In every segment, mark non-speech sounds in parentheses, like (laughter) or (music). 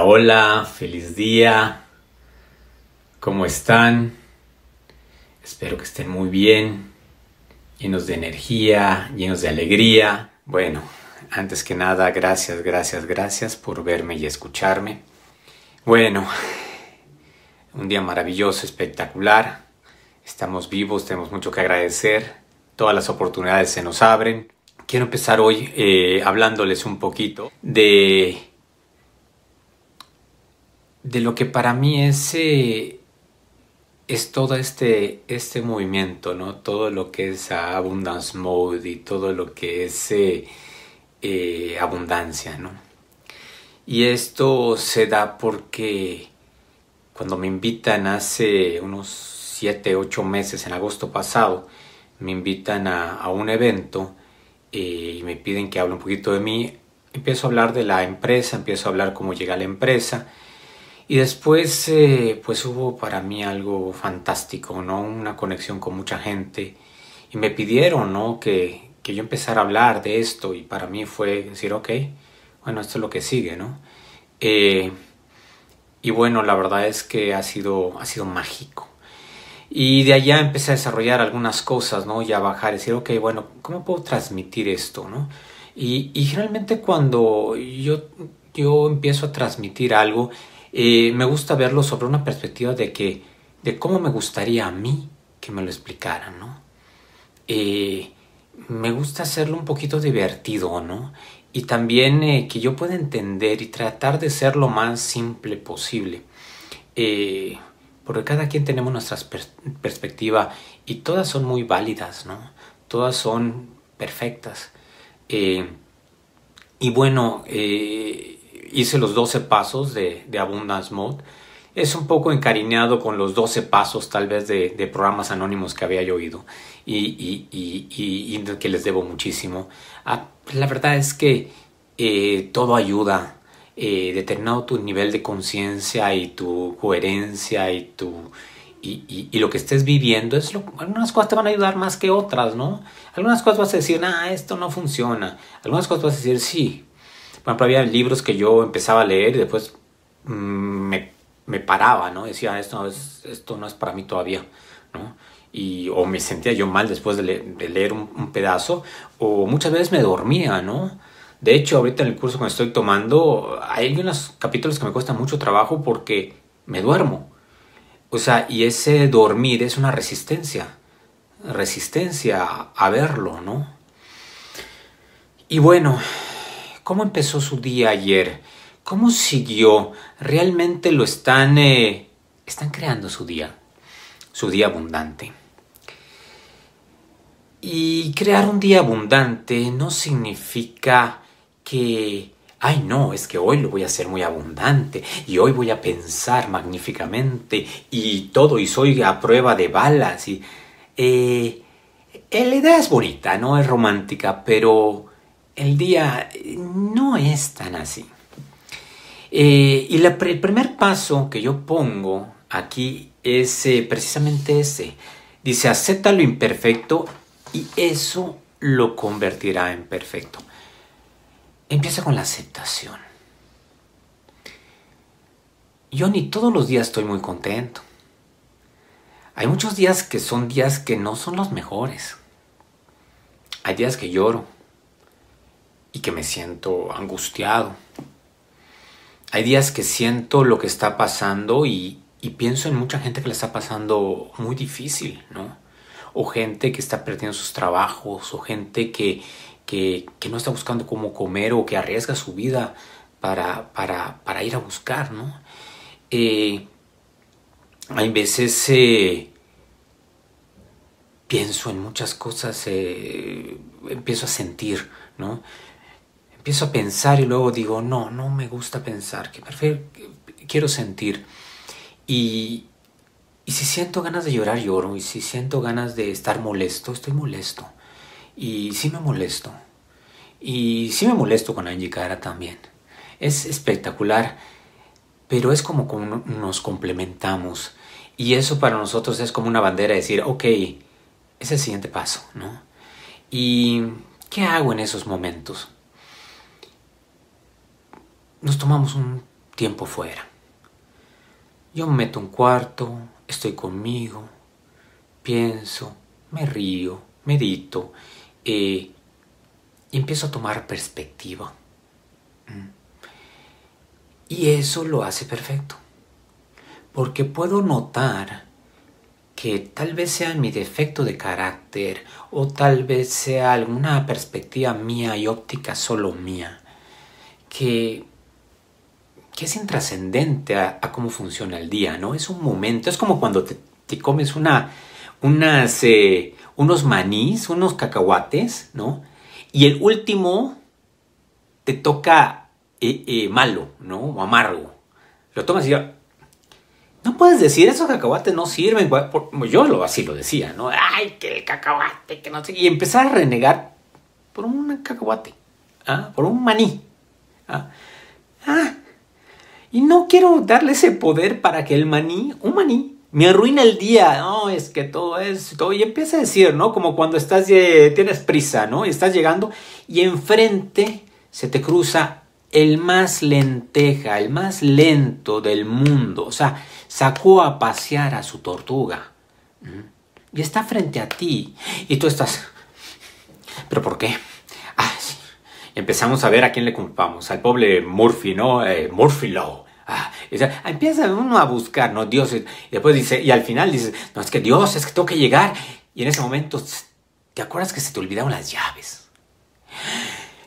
Hola, feliz día. ¿Cómo están? Espero que estén muy bien, llenos de energía, llenos de alegría. Bueno, antes que nada, gracias, gracias, gracias por verme y escucharme. Bueno, un día maravilloso, espectacular. Estamos vivos, tenemos mucho que agradecer. Todas las oportunidades se nos abren. Quiero empezar hoy eh, hablándoles un poquito de de lo que para mí es, eh, es todo este, este movimiento, ¿no? Todo lo que es Abundance Mode y todo lo que es eh, eh, abundancia, ¿no? Y esto se da porque cuando me invitan hace unos 7, 8 meses, en agosto pasado, me invitan a, a un evento y me piden que hable un poquito de mí. Empiezo a hablar de la empresa, empiezo a hablar cómo llega la empresa y después, eh, pues hubo para mí algo fantástico, ¿no? Una conexión con mucha gente. Y me pidieron, ¿no? Que, que yo empezara a hablar de esto. Y para mí fue decir, ok, bueno, esto es lo que sigue, ¿no? Eh, y bueno, la verdad es que ha sido, ha sido mágico. Y de allá empecé a desarrollar algunas cosas, ¿no? Y a bajar, decir, ok, bueno, ¿cómo puedo transmitir esto, ¿no? Y, y generalmente cuando yo, yo empiezo a transmitir algo, eh, me gusta verlo sobre una perspectiva de que, de cómo me gustaría a mí que me lo explicaran, ¿no? Eh, me gusta hacerlo un poquito divertido, ¿no? Y también eh, que yo pueda entender y tratar de ser lo más simple posible. porque cada quien tenemos nuestra perspectiva y todas son muy válidas, ¿no? Todas son perfectas. y bueno, hice los 12 pasos de, de, Abundance Mode. Es un poco encariñado con los 12 pasos tal vez de, de programas anónimos que había oído y, y, y, que les debo muchísimo. Ah, la verdad es que eh, todo ayuda. Eh, determinado tu nivel de conciencia y tu coherencia y tu y, y, lo que estés viviendo es algunas cosas te van a ayudar más que otras, ¿no? Algunas cosas vas a decir, ah, esto no funciona. Algunas cosas vas a decir, sí, por ejemplo, había libros que yo empezaba a leer y después mm, me, me, paraba, ¿no? Decía, esto no, es, esto no es para mí todavía, ¿no? Y, o me sentía yo mal después de, leer un, un, pedazo, o muchas veces me dormía, ¿no? De hecho, ahorita en el curso que me estoy tomando, hay unos capítulos que me cuestan mucho trabajo porque me duermo. O sea, y ese dormir es una resistencia, resistencia a verlo, ¿no? Y bueno, ¿Cómo empezó su día ayer? ¿Cómo siguió? ¿Realmente lo están, eh, están creando su día? Su día abundante. Y crear un día abundante no significa que, ay no, es que hoy lo voy a hacer muy abundante y hoy voy a pensar magníficamente y todo y soy a prueba de balas y... Eh, la idea es bonita, no es romántica, pero el día no es tan así. Eh, y el primer paso que yo pongo aquí es eh, precisamente ese. Dice, acepta lo imperfecto y eso lo convertirá en perfecto. Empieza con la aceptación. Yo ni todos los días estoy muy contento. Hay muchos días que son días que no son los mejores. Hay días que lloro y que me siento angustiado. Hay días que siento lo que está pasando y, pienso en mucha gente que le está pasando muy difícil, ¿no? O gente que está perdiendo sus trabajos, o gente que, que, no está buscando cómo comer o que arriesga su vida para, para, ir a buscar, ¿no? Eh, hay veces eh, pienso en muchas cosas, eh, empiezo a sentir, ¿no? Empiezo a pensar y luego digo, no, no me gusta pensar, que prefiero, quiero sentir. Y, y si siento ganas de llorar, lloro. Y si siento ganas de estar molesto, estoy molesto. Y sí me molesto. Y sí me molesto con Angie Cara también. Es espectacular, pero es como, como nos complementamos. Y eso para nosotros es como una bandera de decir, ok, es el siguiente paso, ¿no? ¿Y qué hago en esos momentos? Nos tomamos un tiempo fuera. Yo me meto un cuarto, estoy conmigo, pienso, me río, medito eh, y empiezo a tomar perspectiva. Mm. Y eso lo hace perfecto. Porque puedo notar que tal vez sea mi defecto de carácter o tal vez sea alguna perspectiva mía y óptica solo mía que, que es intrascendente a, cómo funciona el día, ¿no? Es un momento, es como cuando te, comes una, unas, eh, unos manís, unos cacahuates, ¿no? Y el último te toca eh, eh, malo, ¿no? O amargo. Lo tomas y ya, no puedes decir, esos cacahuates no sirven. Yo lo, así lo decía, ¿no? Ay, que el cacahuate, que no sé. Y empezar a renegar por un cacahuate, ¿ah? por un maní. ¿ah? ¿ah? Y no quiero darle ese poder para que el maní, un maní, me arruine el día. No, es que todo es todo. Y empieza a decir, ¿no? Como cuando estás, tienes prisa, ¿no? Y estás llegando y enfrente se te cruza el más lenteja, el más lento del mundo. O sea, sacó a pasear a su tortuga. Y está frente a ti. Y tú estás... ¿Pero por qué? Empezamos a ver a quién le culpamos. Al pobre Murphy, ¿no? Eh, Murphy Law. Ah, empieza uno a buscar, ¿no? Dios. Y después dice, y al final dice, no, es que Dios, es que tengo que llegar. Y en ese momento, ¿te acuerdas que se te olvidaron las llaves?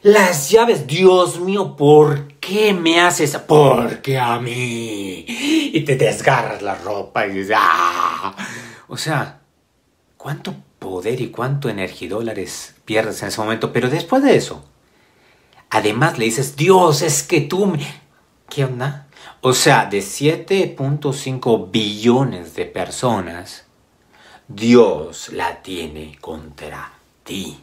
Las llaves, Dios mío, ¿por qué me haces? Porque a mí. Y te desgarras la ropa y dices, ¡ah! O sea, ¿cuánto poder y cuánto energidólares pierdes en ese momento? Pero después de eso, además le dices, Dios, es que tú me... ¿Qué onda? O sea, de 7.5 billones de personas, Dios la tiene contra ti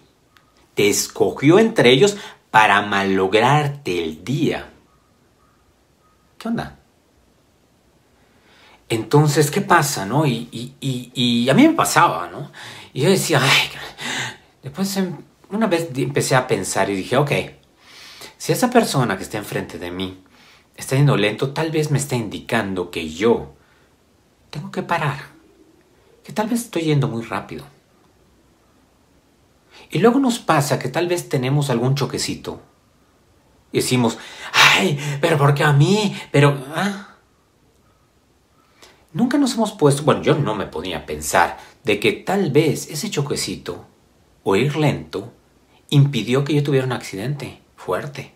te escogió entre ellos para malograrte el día. ¿Qué onda? Entonces, ¿qué pasa, no? Y, a mí me pasaba, ¿no? Y yo decía, ay, después em, una vez empecé a pensar y dije, ok, si esa persona que está enfrente de mí está yendo lento, tal vez me está indicando que yo tengo que parar, que tal vez estoy yendo muy rápido. Y luego nos pasa que tal vez tenemos algún choquecito. Y decimos, ay, pero ¿por qué a mí? Pero... ¿ah? Nunca nos hemos puesto, bueno, yo no me podía pensar de que tal vez ese choquecito o ir lento impidió que yo tuviera un accidente fuerte.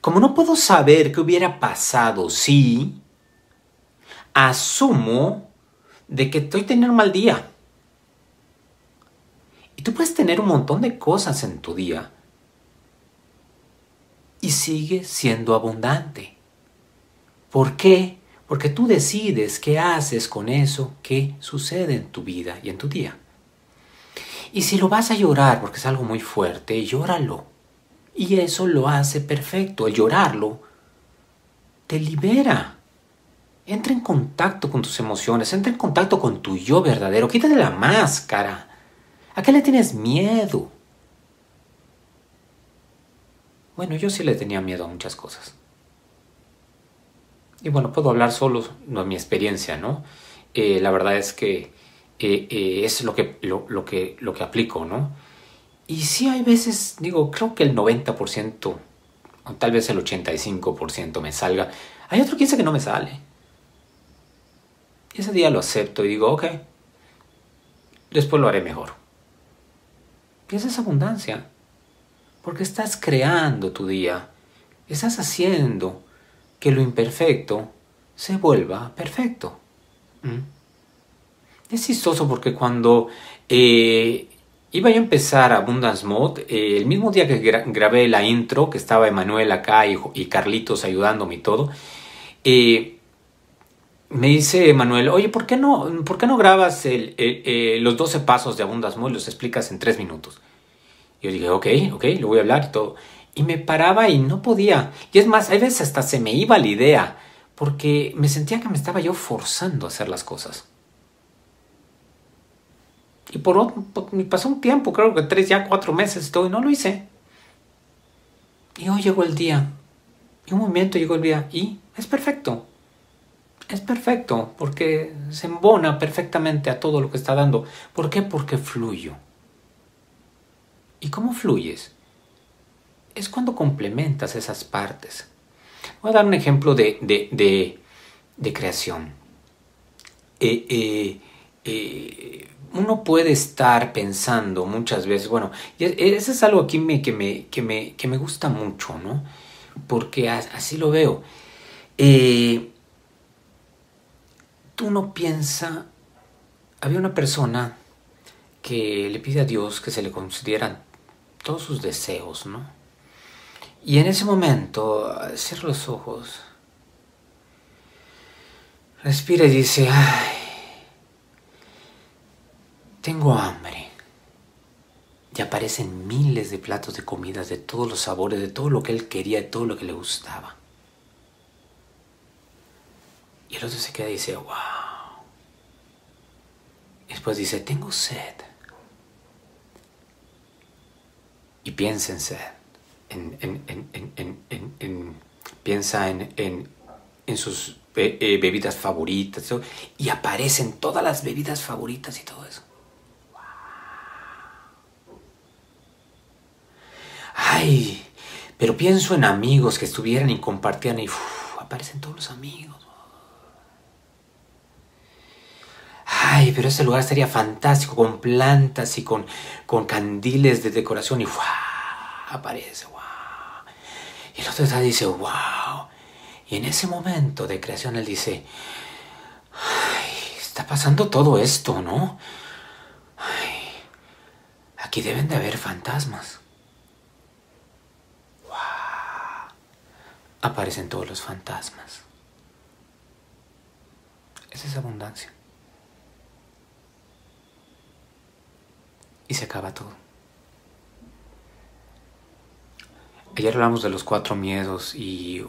Como no puedo saber qué hubiera pasado si, asumo de que estoy teniendo un mal día. Y tú puedes tener un montón de cosas en tu día y sigue siendo abundante. ¿Por qué? Porque tú decides qué haces con eso que sucede en tu vida y en tu día. Y si lo vas a llorar porque es algo muy fuerte, llóralo. Y eso lo hace perfecto. El llorarlo te libera. Entra en contacto con tus emociones, entra en contacto con tu yo verdadero. Quítate la máscara. ¿A qué le tienes miedo? Bueno, yo sí le tenía miedo a muchas cosas. Y bueno, puedo hablar solo de mi experiencia, ¿no? Eh, la verdad es que eh, eh, es lo que, lo, que, lo que aplico, ¿no? Y sí hay veces, digo, creo que el 90%, o tal vez el 85% me salga. Hay otro 15 que no me sale. Ese día lo acepto y digo, ok, después lo haré mejor. Y esa es abundancia. Porque estás creando tu día. Estás haciendo que lo imperfecto se vuelva perfecto. Es chistoso porque cuando eh, iba yo a empezar Abundance Mode, eh, el mismo día que grabé la intro, que estaba Emanuel acá y, Carlitos ayudándome y todo, eh, me dice Emanuel, oye, ¿por qué no, ¿por qué no grabas los 12 pasos de Abundance Mode y los explicas en 3 minutos? Yo dije, ok, ok, lo voy a hablar y todo. Y me paraba y no podía. Y es más, a veces hasta se me iba la idea, porque me sentía que me estaba yo forzando a hacer las cosas. Y por, me pasó un tiempo, creo que tres, ya cuatro meses todo, y no lo hice. Y hoy llegó el día Y un movimiento llegó el día y es perfecto. Es perfecto porque se embona perfectamente a todo lo que está dando. ¿Por qué? Porque fluyo. ¿Y cómo fluyes? Es cuando complementas esas partes. Voy a dar un ejemplo de, de, creación. Eh, eh, eh, uno puede estar pensando muchas veces, bueno, eso es algo aquí me, que, me, que, me, que me gusta mucho, ¿no? Porque así lo veo. Eh, tú no piensa, había una persona que le pide a Dios que se le concedieran todos sus deseos, ¿no? Y en ese momento cierra los ojos, respira y dice, ay, tengo hambre. Y aparecen miles de platos de comidas de todos los sabores, de todo lo que él quería, de todo lo que le gustaba. Y el otro se queda y dice, wow. Después dice, tengo sed. Y piensa en sed. piensa en, sus eh, bebidas favoritas. Y aparecen todas las bebidas favoritas y todo eso. Ay, pero pienso en amigos que estuvieran y compartieran y aparecen todos los amigos. Ay, pero ese lugar estaría fantástico con plantas y con, con candiles de decoración y aparece, wow. Y el otro dice, wow. Y en ese momento de creación él dice, está pasando todo esto, ¿no? Ay, aquí deben de haber fantasmas. Aparecen todos los fantasmas. Esa es abundancia. Y se acaba todo. Ayer hablamos de los cuatro miedos y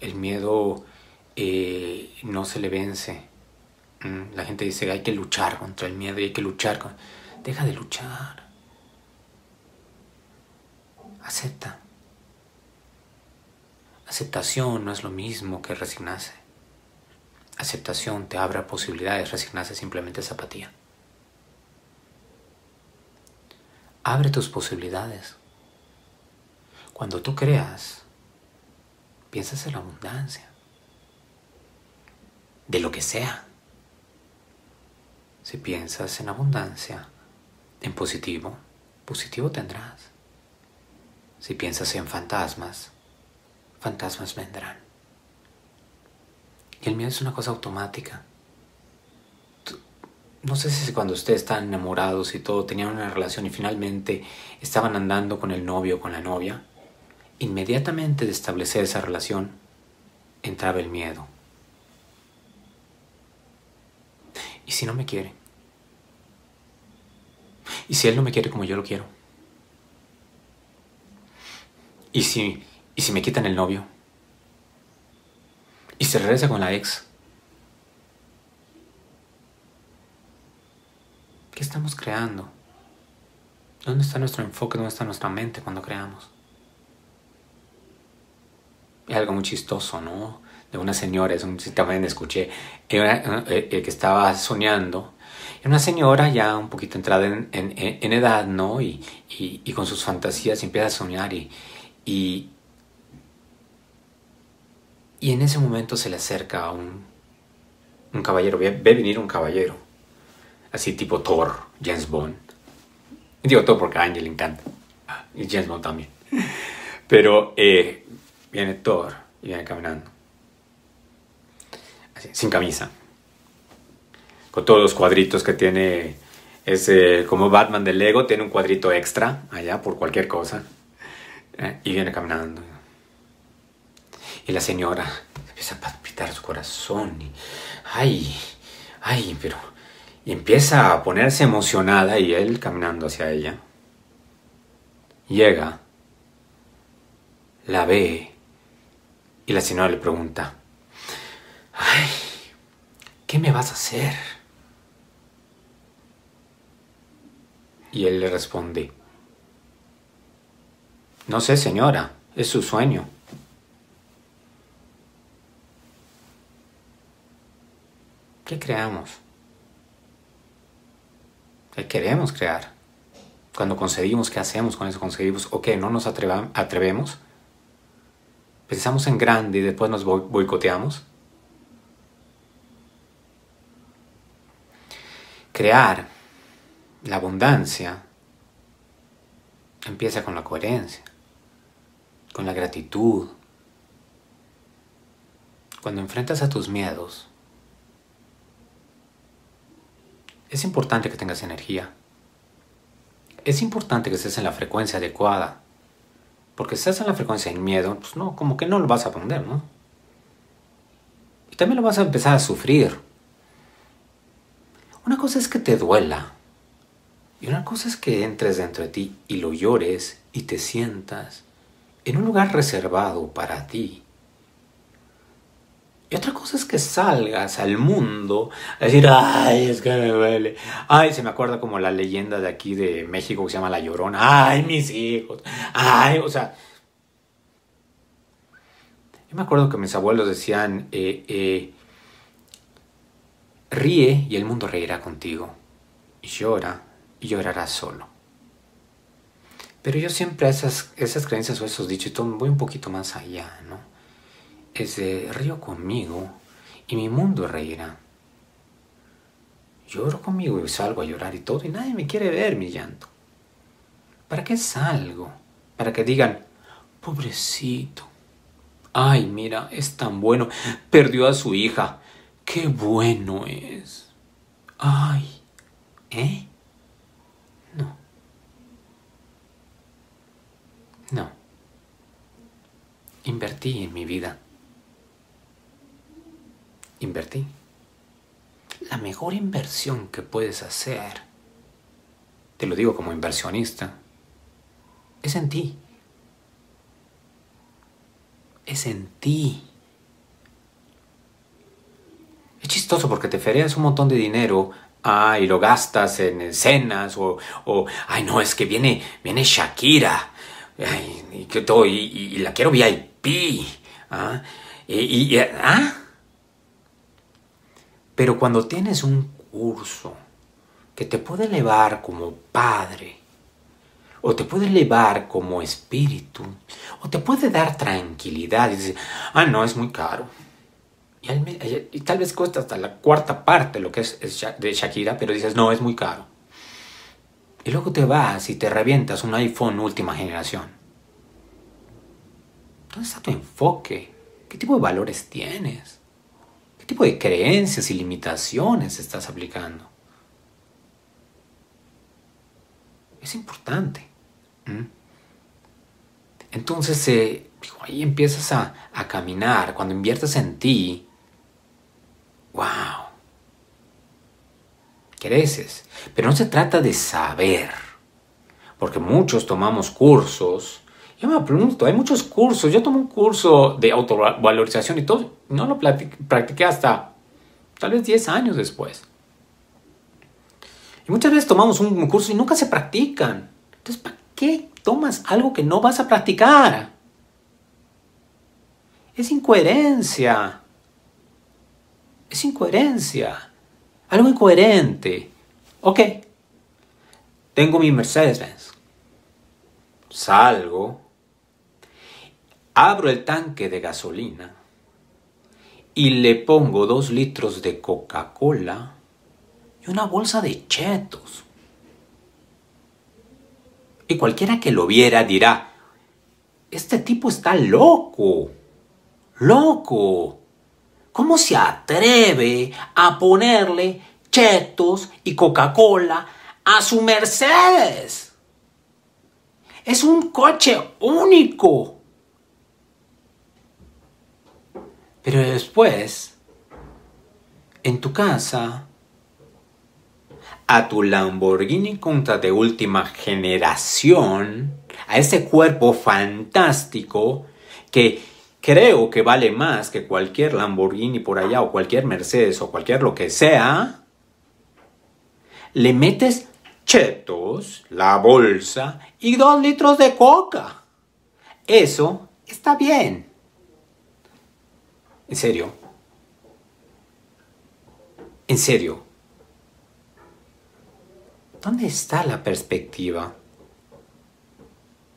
el miedo eh, no se le vence. Mm, la gente dice que hay que luchar contra el miedo y hay que luchar. Con... Deja de luchar. Acepta. Aceptación no es lo mismo que resignarse. Aceptación te abre posibilidades, resignarse simplemente es apatía. Abre tus posibilidades. Cuando tú creas, piensas en la abundancia. De lo que sea. Si piensas en abundancia, en positivo, positivo tendrás. Si piensas en fantasmas, fantasmas vendrán. Y el miedo es una cosa automática. No sé si cuando ustedes están enamorados y todo, tenían una relación y finalmente estaban andando con el novio o con la novia, inmediatamente de establecer esa relación entraba el miedo. ¿Y si no me quiere? ¿Y si él no me quiere como yo lo quiero? ¿Y si ¿Y si me quitan el novio? ¿Y se regresa con la ex? ¿Qué estamos creando? ¿Dónde está nuestro enfoque? ¿Dónde está nuestra mente cuando creamos? Es algo muy chistoso, ¿no? De una señora, es un, también escuché, eh, eh, que estaba soñando. Una señora ya un poquito entrada en, edad, ¿no? Y, con sus fantasías empieza a soñar y, y en ese momento se le acerca a un, un caballero, ve, venir un caballero, así tipo Thor, James Bond. Digo Thor porque a Angel le encanta, ah, y James Bond también. Pero eh, viene Thor y viene caminando, sin camisa, con todos los cuadritos que tiene, es como Batman de Lego, tiene un cuadrito extra allá por cualquier cosa, eh, y viene caminando y la señora empieza a palpitar su corazón y, ay, ay, pero... Y empieza a ponerse emocionada y él caminando hacia ella. Llega, la ve y la señora le pregunta, ay, ¿qué me vas a hacer? Y él le responde, no sé señora, es su sueño. ¿Qué creamos? ¿Qué queremos crear? Cuando concedimos, ¿qué hacemos con eso? ¿Concedimos o qué? ¿No nos atrevemos? ¿Pensamos en grande y después nos boicoteamos? Crear la abundancia empieza con la coherencia, con la gratitud. Cuando enfrentas a tus miedos, es importante que tengas energía. Es importante que estés en la frecuencia adecuada. Porque si estás en la frecuencia del miedo, pues no, como que no lo vas a aprender, ¿no? Y también lo vas a empezar a sufrir. Una cosa es que te duela. Y una cosa es que entres dentro de ti y lo llores y te sientas en un lugar reservado para ti. Y otra cosa es que salgas al mundo a decir, ay, es que me duele. Ay, se me acuerda como la leyenda de aquí de México que se llama La Llorona. Ay, mis hijos. Ay, o sea. Yo me acuerdo que mis abuelos decían, eh, eh, ríe y el mundo reirá contigo. Y llora y llorarás solo. Pero yo siempre esas, esas creencias o esos dichos voy un poquito más allá, ¿no? Es de río conmigo y mi mundo reirá. Lloro conmigo y salgo a llorar y todo y nadie me quiere ver mi llanto. ¿Para qué salgo? Para que digan, pobrecito. Ay, mira, es tan bueno. Perdió a su hija. Qué bueno es. Ay, ¿eh? No. No. Invertí en mi vida. Invertí. La mejor inversión que puedes hacer, te lo digo como inversionista, es en ti. Es en ti. Es chistoso porque te fereas un montón de dinero Ah, y lo gastas en escenas o, o ay no, es que viene, viene Shakira y, que todo, y, la quiero VIP. ¿ah? Y, ¿ah? Pero cuando tienes un curso que te puede elevar como padre, o te puede elevar como espíritu, o te puede dar tranquilidad y decir, ah, no, es muy caro. Y, tal vez cuesta hasta la cuarta parte lo que es, de Shakira, pero dices, no, es muy caro. Y luego te vas y te revientas un iPhone última generación. ¿Dónde está tu enfoque? ¿Qué tipo de valores tienes? ¿Qué tipo de creencias y limitaciones estás aplicando? Es importante. Entonces, eh, ahí empiezas a, a, caminar. Cuando inviertes en ti, ¡Wow! Creces. Pero no se trata de saber. Porque muchos tomamos cursos. Yo me pregunto, hay muchos cursos. Yo tomé un curso de autovalorización y todo. No lo practiqué hasta tal vez 10 años después. Y muchas veces tomamos un curso y nunca se practican. Entonces, ¿para qué tomas algo que no vas a practicar? Es incoherencia. Es incoherencia. Algo incoherente. Ok. Tengo mi Mercedes-Benz. Salgo. Abro el tanque de gasolina. Y le pongo dos litros de Coca-Cola y una bolsa de chetos. Y cualquiera que lo viera dirá, este tipo está loco. Loco. ¿Cómo se atreve a ponerle chetos y Coca-Cola a su Mercedes? Es un coche único. Pero después, en tu casa, a tu Lamborghini Contra de última generación, a ese cuerpo fantástico que creo que vale más que cualquier Lamborghini por allá o cualquier Mercedes o cualquier lo que sea, le metes chetos, la bolsa y dos litros de coca. Eso está bien. En serio. En serio, ¿dónde está la perspectiva?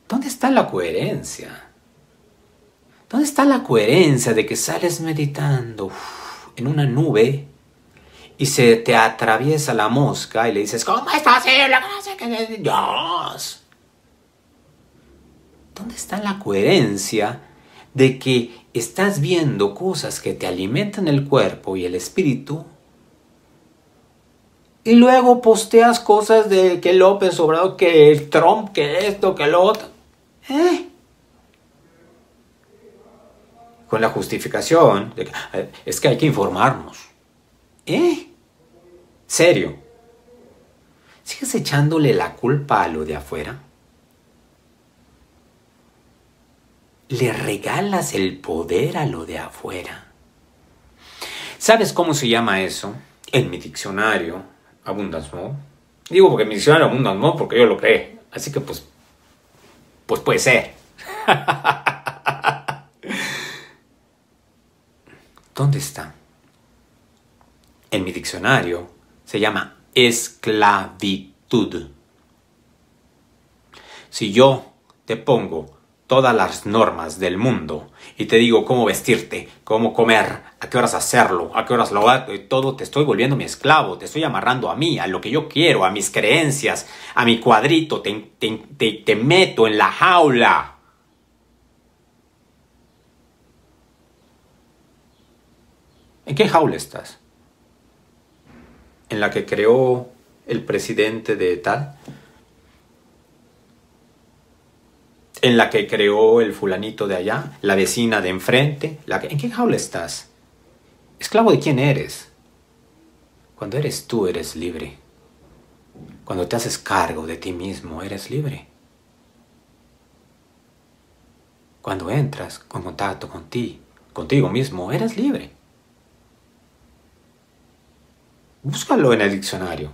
¿Dónde está la coherencia? ¿Dónde está la coherencia de que sales meditando en una nube y se te atraviesa la mosca y le dices, ¿cómo es posible Dios? ¿Dónde está la coherencia de que estás viendo cosas que te alimentan el cuerpo y el espíritu y luego posteas cosas de que López Obrador, que el Trump, que esto, que lo otro? ¿Eh? Con la justificación de que eh, es que hay que informarnos. ¿Eh? ¿Serio? ¿Sigues echándole la culpa a lo de afuera? Le regalas el poder a lo de afuera. ¿Sabes cómo se llama eso? En mi diccionario, Abundance Mode. Digo porque mi diccionario Abundance Mode porque yo lo creé. Así que pues, pues puede ser. (laughs) ¿Dónde está? En mi diccionario se llama esclavitud. Si yo te pongo todas las normas del mundo y te digo cómo vestirte, cómo comer, a qué horas hacerlo, a qué horas lo hago, y todo te estoy volviendo mi esclavo, te estoy amarrando a mí, a lo que yo quiero, a mis creencias, a mi cuadrito, te, te meto en la jaula. ¿En qué jaula estás? ¿En la que creó el presidente de tal? En la que creó el fulanito de allá, la vecina de enfrente. La ¿En qué jaula estás? ¿Esclavo de quién eres? Cuando eres tú, eres libre. Cuando te haces cargo de ti mismo, eres libre. Cuando entras en contacto con ti, contigo mismo, eres libre. Búscalo en el diccionario.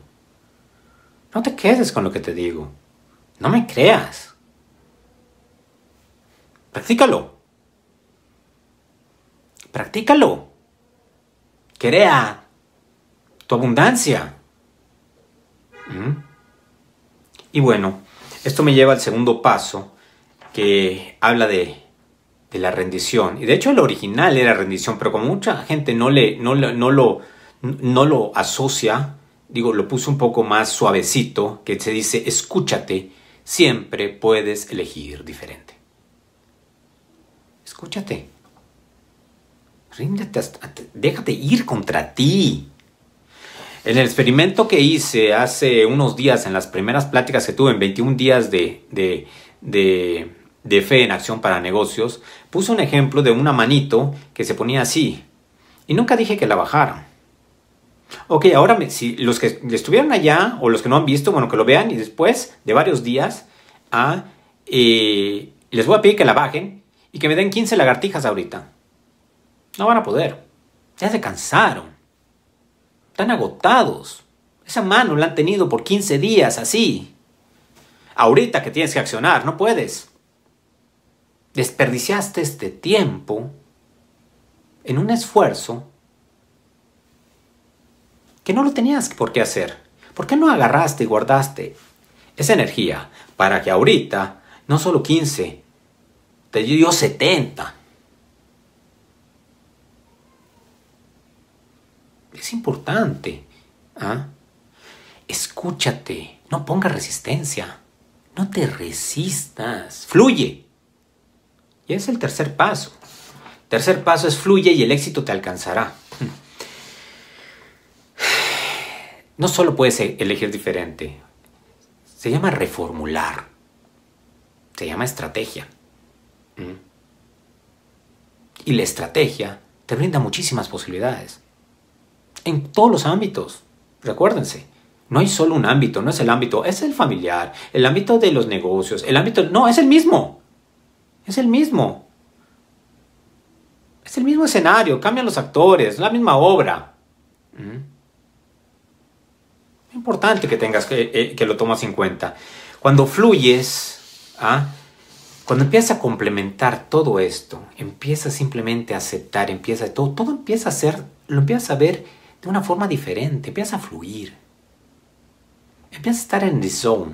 No te quedes con lo que te digo. No me creas. Practícalo. Practícalo. Crea tu abundancia. ¿Mm? Y bueno, esto me lleva al segundo paso que habla de, la rendición. Y de hecho el original era rendición, pero como mucha gente no, le, no, no, lo, no lo asocia, digo, lo puso un poco más suavecito, que se dice, escúchate, siempre puedes elegir diferente. Escúchate. Ríndete, déjate ir contra ti. En el experimento que hice hace unos días, en las primeras pláticas que tuve en 21 días de, de, de, fe en acción para negocios, puse un ejemplo de una manito que se ponía así. Y nunca dije que la bajaran. Ok, ahora si los que estuvieron allá o los que no han visto, bueno, que lo vean y después de varios días, ah, eh, les voy a pedir que la bajen y que me den 15 lagartijas ahorita. No van a poder. Ya se cansaron. Están agotados. Esa mano la han tenido por 15 días así. Ahorita que tienes que accionar, no puedes. Desperdiciaste este tiempo en un esfuerzo que no lo tenías por qué hacer. ¿Por qué no agarraste y guardaste esa energía para que ahorita no solo 15, te dio 70. Es importante. ¿ah? Escúchate, no pongas resistencia, no te resistas, fluye. Y es el tercer paso. Tercer paso es fluye y el éxito te alcanzará. No solo puedes elegir diferente, se llama reformular, se llama estrategia. Y la estrategia te brinda muchísimas posibilidades. En todos los ámbitos. Recuérdense, no hay solo un ámbito, no es el ámbito, es el familiar, el ámbito de los negocios, el ámbito... No, es el mismo. Es el mismo. Es el mismo escenario, cambian los actores, la misma obra. Es importante que tengas que, eh, que lo tomas en cuenta. Cuando fluyes, ¿ah? Cuando empiezas a complementar todo esto, empiezas simplemente a aceptar, empieza todo, todo empieza a ser, lo empiezas a ver de una forma diferente, empieza a fluir. Empieza a estar en the zone.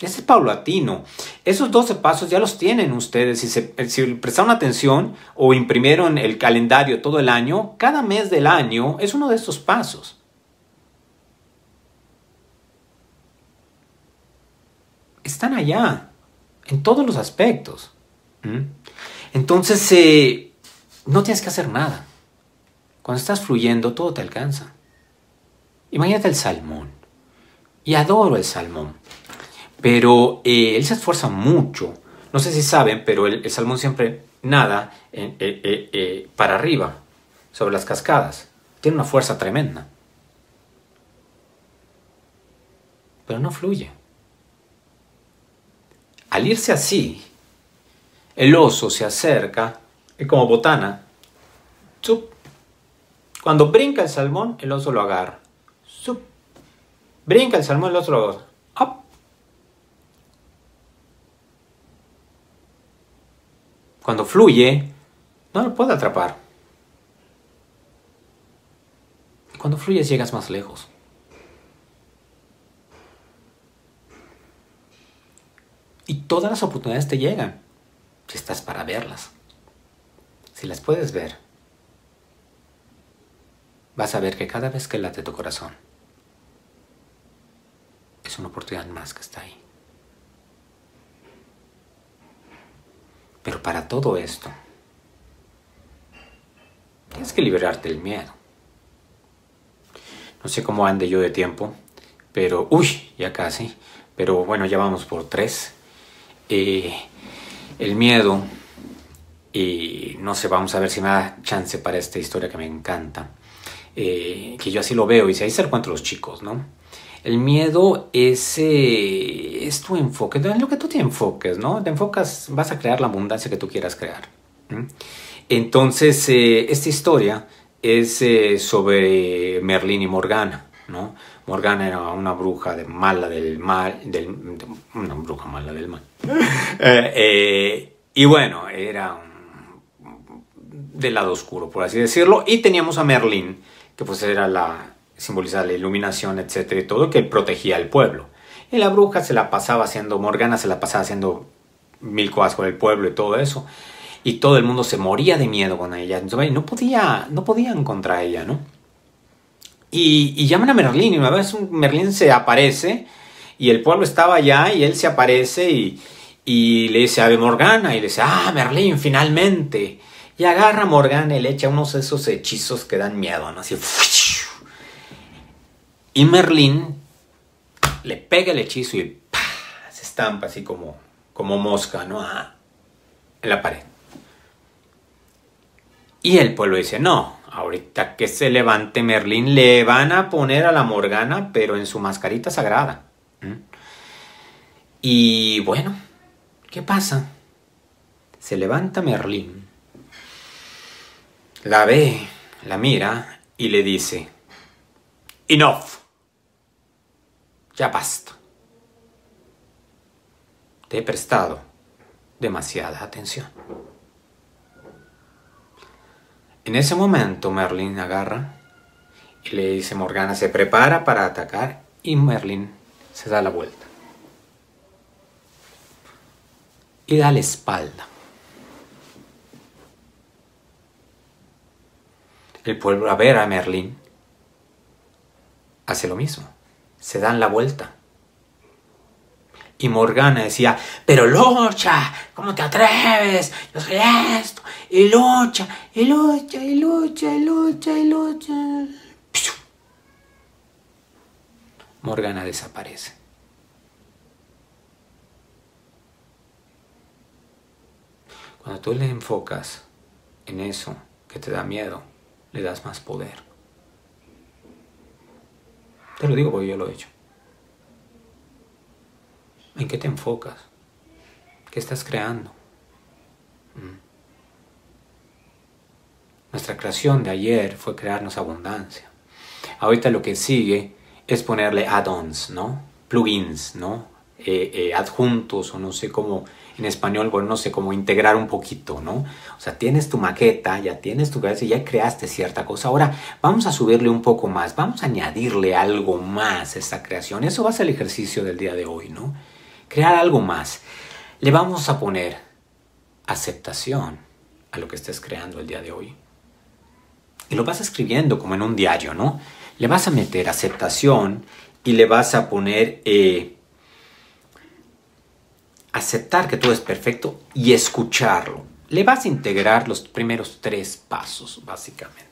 Ese es paulatino. Esos 12 pasos ya los tienen ustedes. Si, si prestaron atención o imprimieron el calendario todo el año, cada mes del año es uno de estos pasos. Están allá, en todos los aspectos. Entonces, eh, no tienes que hacer nada. Cuando estás fluyendo, todo te alcanza. Imagínate el salmón. Y adoro el salmón. Pero eh, él se esfuerza mucho. No sé si saben, pero el, salmón siempre nada eh, para arriba, sobre las cascadas. Tiene una fuerza tremenda. Pero no fluye. Al irse así, el oso se acerca y como botana, cuando brinca el salmón, el oso lo agarra. Brinca el salmón, el otro Cuando fluye, no lo puede atrapar. Cuando fluyes llegas más lejos. Y todas las oportunidades te llegan si estás para verlas. Si las puedes ver, vas a ver que cada vez que late tu corazón, es una oportunidad más que está ahí. Pero para todo esto, tienes que liberarte del miedo. No sé cómo ande yo de tiempo, pero, uy, ya casi, pero bueno, ya vamos por tres. Eh, el miedo, y no sé, vamos a ver si me da chance para esta historia que me encanta, eh, que yo así lo veo, y si ahí se encuentro los chicos, ¿no? El miedo es, eh, es tu enfoque, es lo que tú te enfoques, ¿no? Te enfocas, vas a crear la abundancia que tú quieras crear. Entonces, esta historia es sobre Merlín y Morgana, ¿no? Morgana era una bruja de mala del mal, del, una bruja mala del mal. (laughs) y bueno, era del lado oscuro, por así decirlo. Y teníamos a Merlín, que pues era la, simboliza la iluminación, etcétera, y todo, que protegía al pueblo. Y la bruja se la pasaba haciendo, Morgana se la pasaba haciendo mil cosas con el pueblo y todo eso. Y todo el mundo se moría de miedo con ella. No, podía, no podían contra ella, ¿no? Y, llaman a Merlín y una vez Merlín se aparece y el pueblo estaba allá y él se aparece y, y le dice Ave Morgana y le dice, ah, Merlín, finalmente. Y agarra a Morgana y le echa unos de esos hechizos que dan miedo, ¿no? Así, y Merlín le pega el hechizo y se estampa así como, como mosca, ¿no? Ah, en la pared. Y el pueblo dice, no, ahorita que se levante Merlín, le van a poner a la Morgana, pero en su mascarita sagrada. Y bueno, ¿qué pasa? Se levanta Merlín, la ve, la mira y le dice, enough. Ya basta. Te he prestado demasiada atención. En ese momento Merlin agarra y le dice Morgana se prepara para atacar y Merlin se da la vuelta. Y da la espalda. El pueblo a ver a Merlin hace lo mismo se dan la vuelta. Y Morgana decía, pero lucha, ¿cómo te atreves? Yo soy esto, y lucha, y lucha, y lucha, y lucha, y lucha. Morgana desaparece. Cuando tú le enfocas en eso que te da miedo, le das más poder. Te lo digo porque yo lo he hecho. ¿En qué te enfocas? ¿Qué estás creando? Mm. Nuestra creación de ayer fue crearnos abundancia. Ahorita lo que sigue es ponerle add-ons, ¿no? Plugins, ¿no? eh, eh, adjuntos o no sé cómo en español, bueno, no sé cómo integrar un poquito, ¿no? O sea, tienes tu maqueta, ya tienes tu cabeza, ya creaste cierta cosa. Ahora vamos a subirle un poco más, vamos a añadirle algo más a esta creación. Eso va a ser el ejercicio del día de hoy, ¿no? Crear algo más. Le vamos a poner aceptación a lo que estés creando el día de hoy. Y lo vas escribiendo como en un diario, ¿no? Le vas a meter aceptación y le vas a poner eh, aceptar que todo es perfecto y escucharlo. Le vas a integrar los primeros tres pasos, básicamente.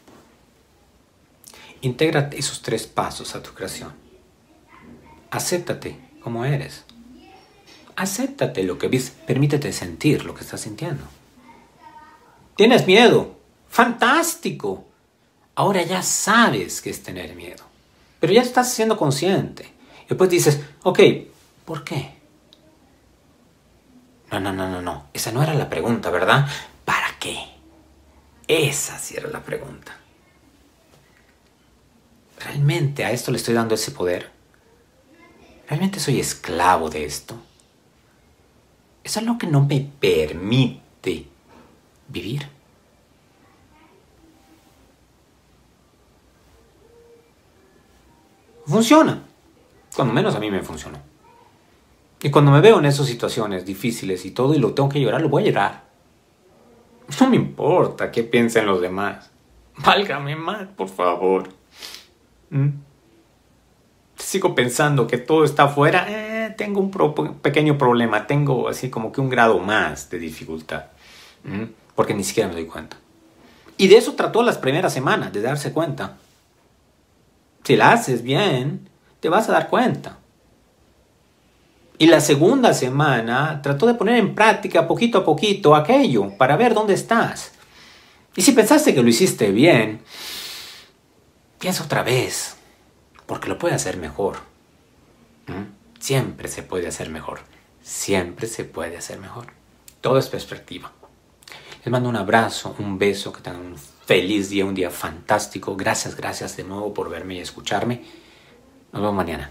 Integra esos tres pasos a tu creación. Acéptate como eres. Acéptate lo que ves. Permítete sentir lo que estás sintiendo. ¿Tienes miedo? ¡Fantástico! Ahora ya sabes qué es tener miedo. Pero ya estás siendo consciente. Y después dices, ok, ¿por qué? No, no, no, no, no. Esa no era la pregunta, ¿verdad? ¿Para qué? Esa sí era la pregunta. ¿Realmente a esto le estoy dando ese poder? ¿Realmente soy esclavo de esto? Eso es lo que no me permite vivir. Funciona. Cuando menos a mí me funcionó. Y cuando me veo en esas situaciones difíciles y todo y lo tengo que llorar, lo voy a llorar. No me importa qué piensen los demás. Válgame más, por favor. ¿Mm? Sigo pensando que todo está afuera. Eh, tengo un pequeño problema. Tengo así como que un grado más de dificultad. Porque ni siquiera me doy cuenta. Y de eso trató las primeras semanas, de darse cuenta. Si la haces bien, te vas a dar cuenta. Y la segunda semana trató de poner en práctica poquito a poquito aquello para ver dónde estás. Y si pensaste que lo hiciste bien, piensa otra vez, porque lo puede hacer mejor. Siempre se puede hacer mejor. Siempre se puede hacer mejor. Todo es perspectiva. Les mando un abrazo, un beso, que tengan un feliz día, un día fantástico. Gracias, gracias de nuevo por verme y escucharme. Nos vemos mañana.